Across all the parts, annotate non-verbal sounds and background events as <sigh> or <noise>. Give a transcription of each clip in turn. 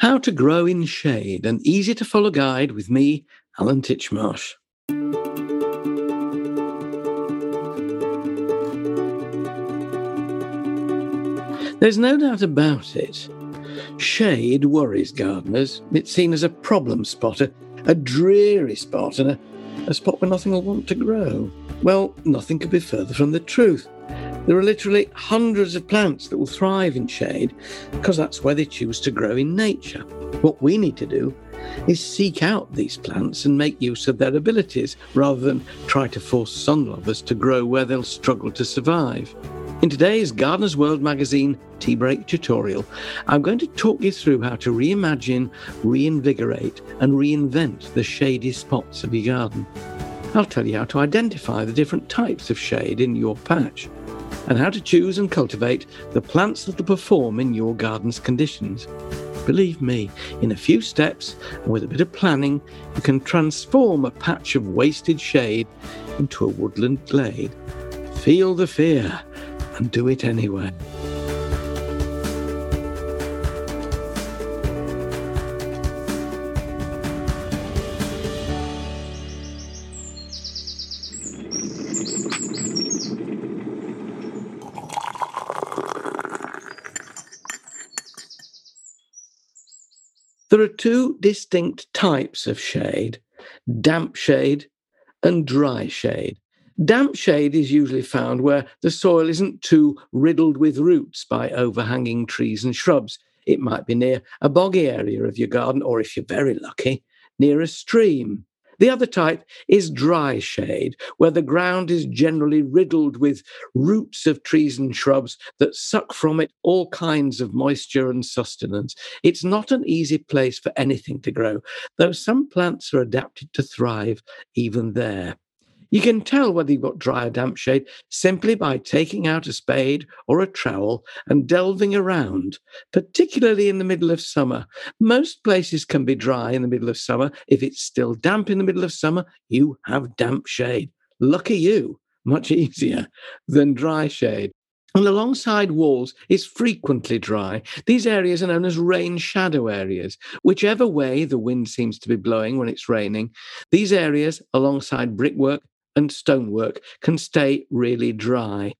How to Grow in Shade, an easy to follow guide with me, Alan Titchmarsh. There's no doubt about it. Shade worries gardeners. It's seen as a problem spot, a, a dreary spot, and a, a spot where nothing will want to grow. Well, nothing could be further from the truth. There are literally hundreds of plants that will thrive in shade because that's where they choose to grow in nature. What we need to do is seek out these plants and make use of their abilities rather than try to force sun lovers to grow where they'll struggle to survive. In today's Gardener's World magazine tea break tutorial, I'm going to talk you through how to reimagine, reinvigorate, and reinvent the shady spots of your garden. I'll tell you how to identify the different types of shade in your patch and how to choose and cultivate the plants that will perform in your garden's conditions. Believe me, in a few steps and with a bit of planning, you can transform a patch of wasted shade into a woodland glade. Feel the fear and do it anyway. There are two distinct types of shade damp shade and dry shade. Damp shade is usually found where the soil isn't too riddled with roots by overhanging trees and shrubs. It might be near a boggy area of your garden, or if you're very lucky, near a stream. The other type is dry shade, where the ground is generally riddled with roots of trees and shrubs that suck from it all kinds of moisture and sustenance. It's not an easy place for anything to grow, though some plants are adapted to thrive even there. You can tell whether you've got dry or damp shade simply by taking out a spade or a trowel and delving around, particularly in the middle of summer. Most places can be dry in the middle of summer. If it's still damp in the middle of summer, you have damp shade. Lucky you, much <laughs> easier than dry shade. And alongside walls is frequently dry. These areas are known as rain shadow areas. Whichever way the wind seems to be blowing when it's raining, these areas alongside brickwork and stonework can stay really dry.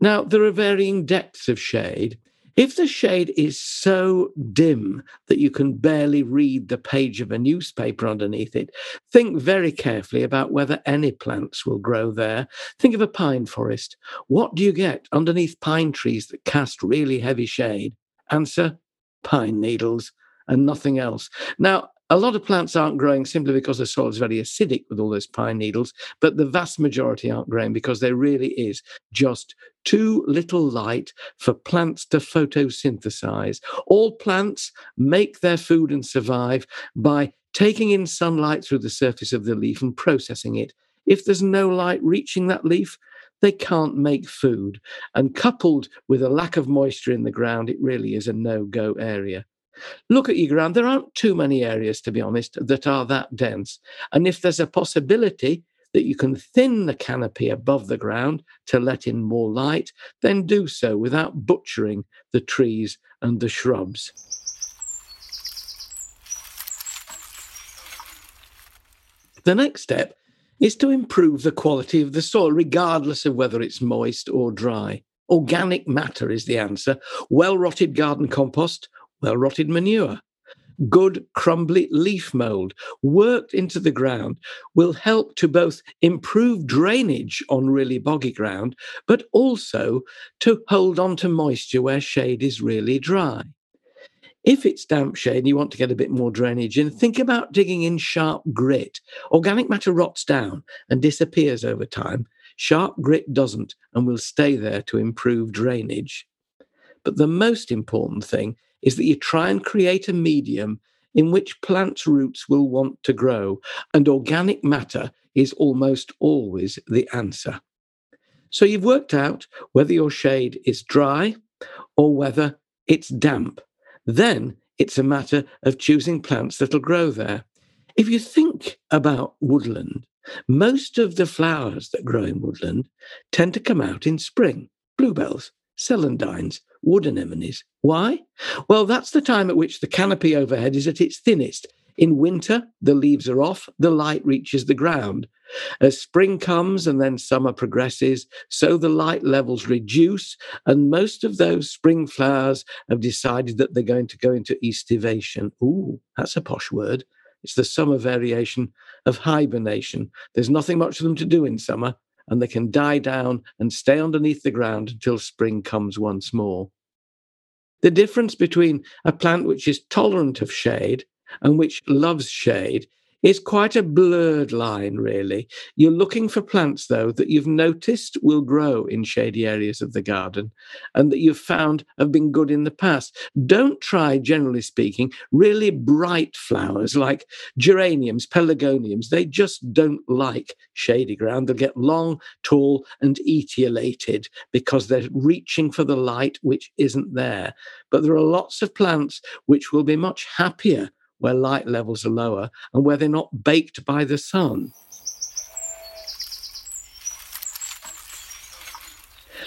Now, there are varying depths of shade. If the shade is so dim that you can barely read the page of a newspaper underneath it, think very carefully about whether any plants will grow there. Think of a pine forest. What do you get underneath pine trees that cast really heavy shade? Answer pine needles and nothing else. Now, a lot of plants aren't growing simply because the soil is very acidic with all those pine needles, but the vast majority aren't growing because there really is just too little light for plants to photosynthesize. All plants make their food and survive by taking in sunlight through the surface of the leaf and processing it. If there's no light reaching that leaf, they can't make food. And coupled with a lack of moisture in the ground, it really is a no go area. Look at your ground. There aren't too many areas, to be honest, that are that dense. And if there's a possibility that you can thin the canopy above the ground to let in more light, then do so without butchering the trees and the shrubs. The next step is to improve the quality of the soil, regardless of whether it's moist or dry. Organic matter is the answer. Well rotted garden compost well rotted manure, good crumbly leaf mold worked into the ground will help to both improve drainage on really boggy ground, but also to hold on to moisture where shade is really dry. If it's damp shade and you want to get a bit more drainage in, think about digging in sharp grit. Organic matter rots down and disappears over time. Sharp grit doesn't and will stay there to improve drainage. But the most important thing is that you try and create a medium in which plants' roots will want to grow, and organic matter is almost always the answer. So you've worked out whether your shade is dry or whether it's damp. Then it's a matter of choosing plants that'll grow there. If you think about woodland, most of the flowers that grow in woodland tend to come out in spring bluebells, celandines, wood anemones. Why? Well, that's the time at which the canopy overhead is at its thinnest. In winter, the leaves are off, the light reaches the ground. As spring comes and then summer progresses, so the light levels reduce, and most of those spring flowers have decided that they're going to go into estivation. Ooh, that's a posh word. It's the summer variation of hibernation. There's nothing much for them to do in summer, and they can die down and stay underneath the ground until spring comes once more. The difference between a plant which is tolerant of shade and which loves shade it's quite a blurred line, really. You're looking for plants, though, that you've noticed will grow in shady areas of the garden and that you've found have been good in the past. Don't try, generally speaking, really bright flowers like geraniums, pelargoniums. They just don't like shady ground. They'll get long, tall, and etiolated because they're reaching for the light which isn't there. But there are lots of plants which will be much happier where light levels are lower and where they're not baked by the sun.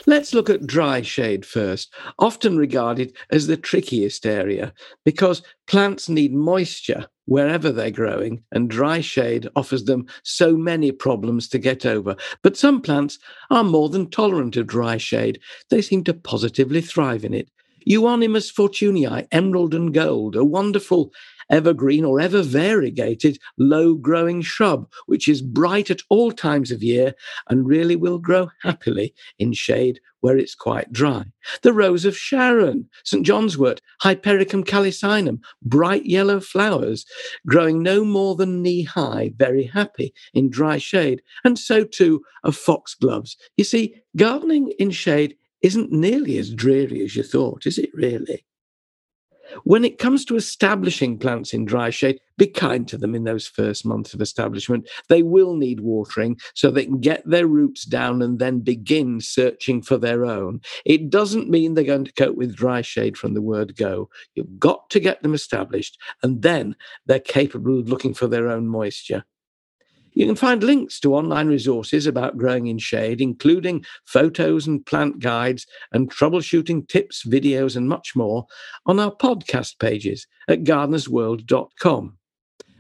Let's look at dry shade first, often regarded as the trickiest area because plants need moisture wherever they're growing, and dry shade offers them so many problems to get over. But some plants are more than tolerant of dry shade, they seem to positively thrive in it. Euonymus fortunei, emerald and gold, a wonderful evergreen or ever variegated low growing shrub, which is bright at all times of year and really will grow happily in shade where it's quite dry. The rose of Sharon, St. John's wort, Hypericum calycinum, bright yellow flowers, growing no more than knee high, very happy in dry shade. And so too of foxgloves. You see, gardening in shade isn't nearly as dreary as you thought, is it really? When it comes to establishing plants in dry shade, be kind to them in those first months of establishment. They will need watering so they can get their roots down and then begin searching for their own. It doesn't mean they're going to cope with dry shade from the word go. You've got to get them established, and then they're capable of looking for their own moisture. You can find links to online resources about growing in shade, including photos and plant guides and troubleshooting tips, videos, and much more on our podcast pages at gardenersworld.com.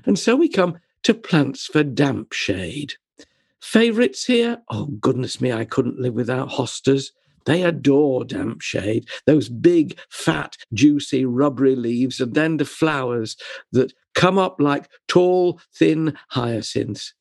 And so we come to plants for damp shade. Favorites here? Oh, goodness me, I couldn't live without hostas. They adore damp shade, those big, fat, juicy, rubbery leaves, and then the flowers that come up like tall, thin hyacinths.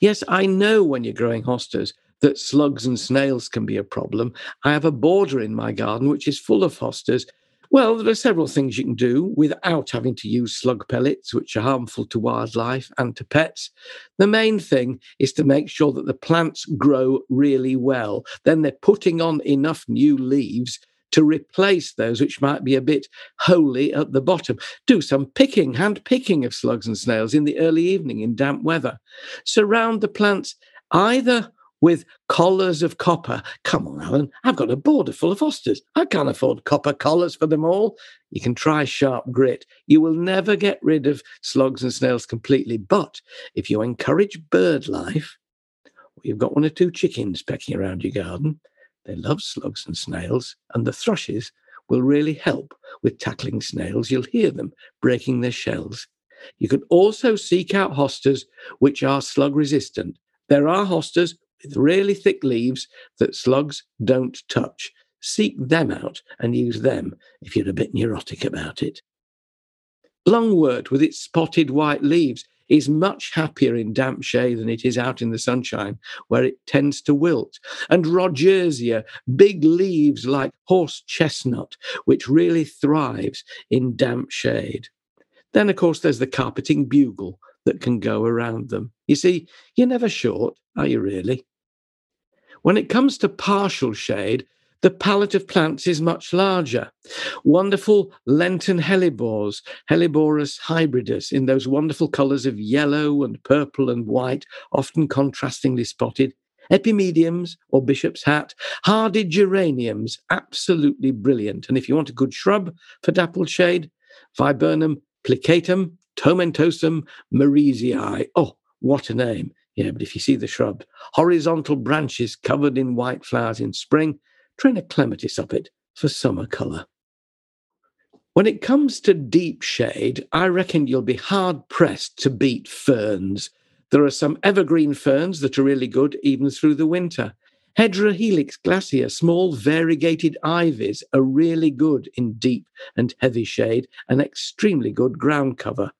Yes, I know when you're growing hostas that slugs and snails can be a problem. I have a border in my garden which is full of hostas. Well, there are several things you can do without having to use slug pellets, which are harmful to wildlife and to pets. The main thing is to make sure that the plants grow really well. Then they're putting on enough new leaves to replace those which might be a bit holey at the bottom. Do some picking, hand picking of slugs and snails in the early evening in damp weather. Surround the plants either with collars of copper. Come on, Alan, I've got a border full of hostas. I can't afford copper collars for them all. You can try sharp grit. You will never get rid of slugs and snails completely. But if you encourage bird life, you've got one or two chickens pecking around your garden, they love slugs and snails, and the thrushes will really help with tackling snails. You'll hear them breaking their shells. You can also seek out hostas which are slug resistant. There are hostas with really thick leaves that slugs don't touch. Seek them out and use them if you're a bit neurotic about it. Lungwort with its spotted white leaves is much happier in damp shade than it is out in the sunshine, where it tends to wilt. And Rodgersia, big leaves like horse chestnut, which really thrives in damp shade. Then, of course, there's the carpeting bugle that can go around them. You see, you're never short, are you really? When it comes to partial shade, the palette of plants is much larger. Wonderful Lenten hellebores, Helleborus hybridus, in those wonderful colors of yellow and purple and white, often contrastingly spotted. Epimediums or bishop's hat, hardy geraniums, absolutely brilliant. And if you want a good shrub for dappled shade, Viburnum plicatum, tomentosum mariesii. Oh, what a name. Yeah, but if you see the shrub, horizontal branches covered in white flowers in spring, train a clematis up it for summer colour. When it comes to deep shade, I reckon you'll be hard pressed to beat ferns. There are some evergreen ferns that are really good even through the winter. Hedera helix glacier, small variegated ivies, are really good in deep and heavy shade and extremely good ground cover.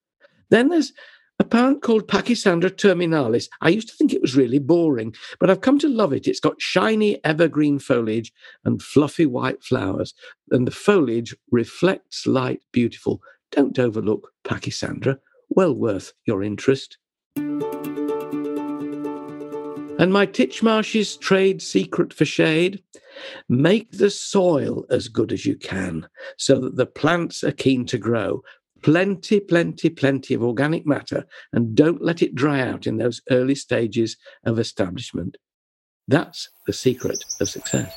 Then there's a plant called Pachysandra terminalis. I used to think it was really boring, but I've come to love it. It's got shiny evergreen foliage and fluffy white flowers, and the foliage reflects light beautiful. Don't overlook Pachysandra, well worth your interest. And my Titchmarsh's trade secret for shade make the soil as good as you can so that the plants are keen to grow plenty, plenty, plenty of organic matter and don't let it dry out in those early stages of establishment. That's the secret of success.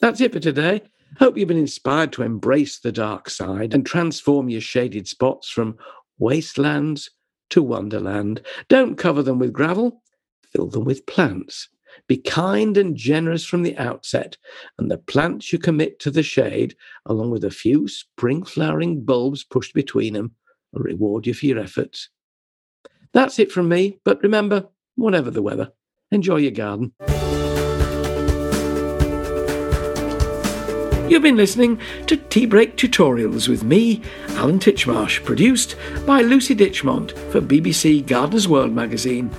That's it for today. Hope you've been inspired to embrace the dark side and transform your shaded spots from wastelands to wonderland. Don't cover them with gravel, fill them with plants. Be kind and generous from the outset, and the plants you commit to the shade, along with a few spring flowering bulbs pushed between them, will reward you for your efforts. That's it from me, but remember, whatever the weather, enjoy your garden. You've been listening to Tea Break Tutorials with me, Alan Titchmarsh, produced by Lucy Ditchmont for BBC Gardener's World magazine.